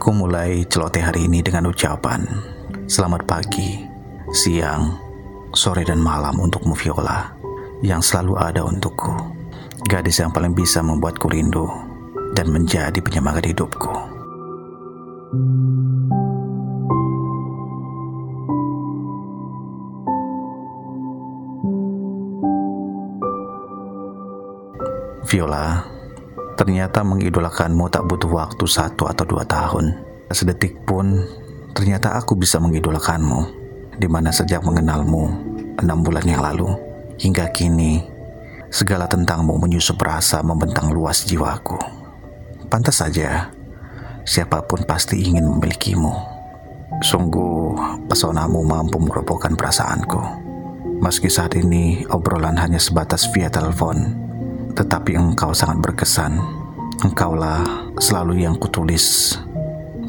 Aku mulai celoteh hari ini dengan ucapan Selamat pagi, siang, sore dan malam untukmu Viola Yang selalu ada untukku. Gadis yang paling bisa membuatku rindu Dan menjadi penyemangat hidupku. Viola, ternyata mengidolakanmu tak butuh waktu satu atau dua tahun. Sedetik pun, ternyata aku bisa mengidolakanmu. Di mana sejak mengenalmu enam bulan yang lalu, hingga kini, segala tentangmu menyusup rasa membentang luas jiwaku. Pantas saja, siapa pun pasti ingin memilikimu. Sungguh, pesonamu mampu merobohkan perasaanku. Meski saat ini obrolan hanya sebatas via telepon, tetapi engkau sangat berkesan. Engkaulah selalu yang kutulis.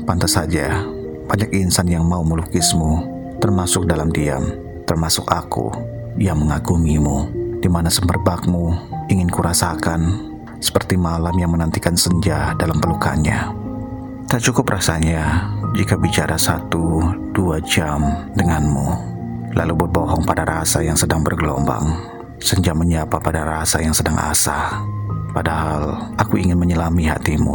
Pantas saja, banyak insan yang mau melukismu, termasuk dalam diam, termasuk aku yang mengagumimu, di mana semerbakmu ingin kurasakan seperti malam yang menantikan senja dalam pelukannya. Tak cukup rasanya jika bicara satu dua jam denganmu, lalu berbohong pada rasa yang sedang bergelombang Senja menyapa pada rasa yang sedang asah. Padahal aku ingin menyelami hatimu,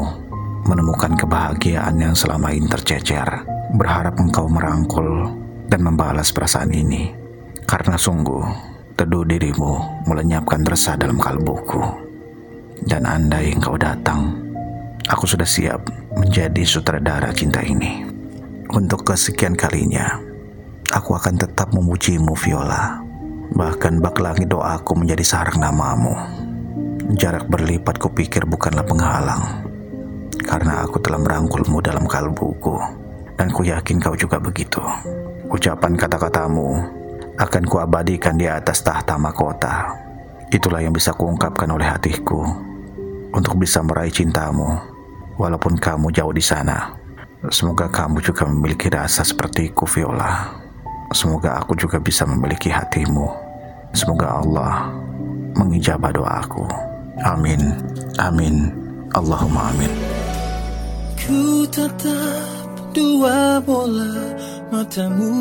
menemukan kebahagiaan yang selama ini tercecer. Berharap engkau merangkul dan membalas perasaan ini. Karena sungguh, teduh dirimu melenyapkan resah dalam kalbuku. Dan andai engkau datang, aku sudah siap menjadi sutradara cinta ini. Untuk kesekian kalinya, aku akan tetap memujimu Viola Bahkan bak langit doaku menjadi sarang namamu. Jarak berlipat kupikir bukanlah penghalang. Karena aku telah merangkulmu dalam kalbuku. Dan ku yakin kau juga begitu. Ucapan kata-katamu akan kuabadikan di atas tahta mahkota. Itulah yang bisa kuungkapkan oleh hatiku untuk bisa meraih cintamu walaupun kamu jauh di sana. Semoga kamu juga memiliki rasa sepertiku Viola. Semoga aku juga bisa memiliki hatimu. Semoga Allah mengijabah doaku. Amin. Amin. Allahumma amin. Ku tatap dua bola matamu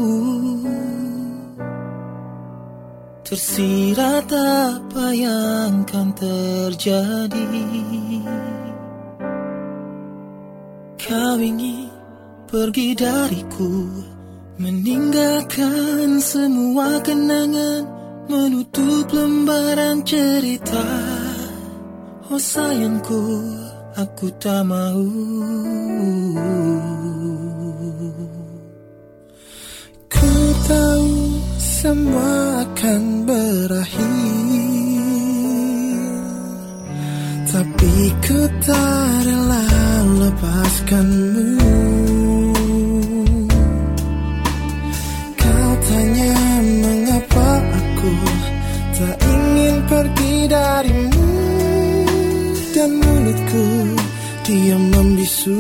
Tersirat apa yang kan terjadi Kau ingin pergi dariku Meninggalkan semua kenangan menutup lembaran cerita. Oh sayangku aku tak mau. Ku tahu semua akan berakhir. Tapi ku tak rela lepaskanmu diam membisu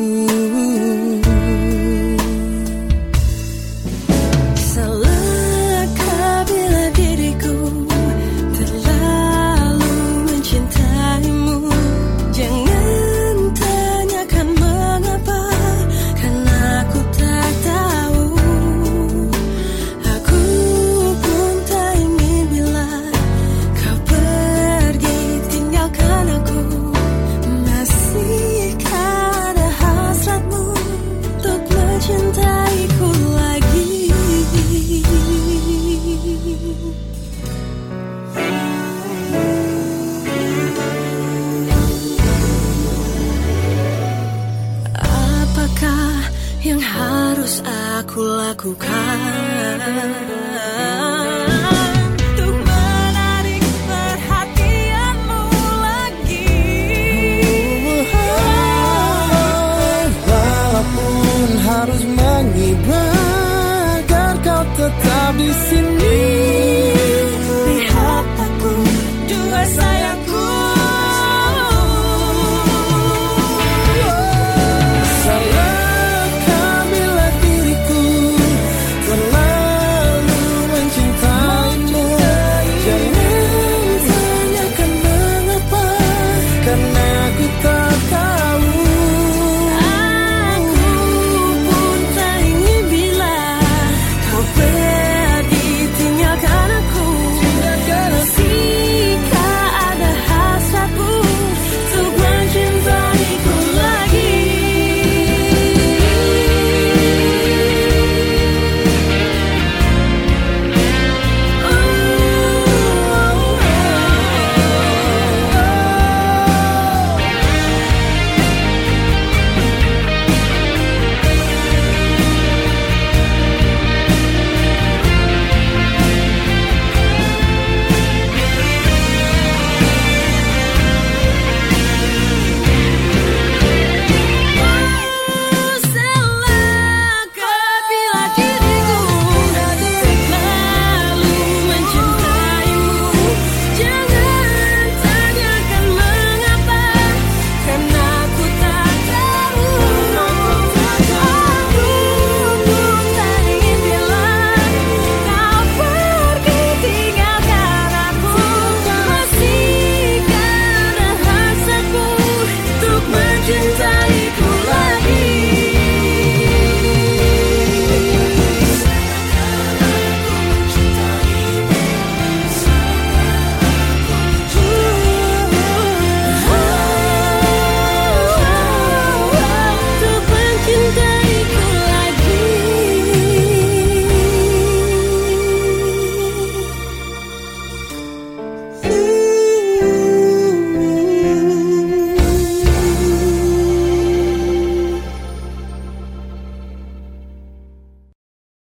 lakukan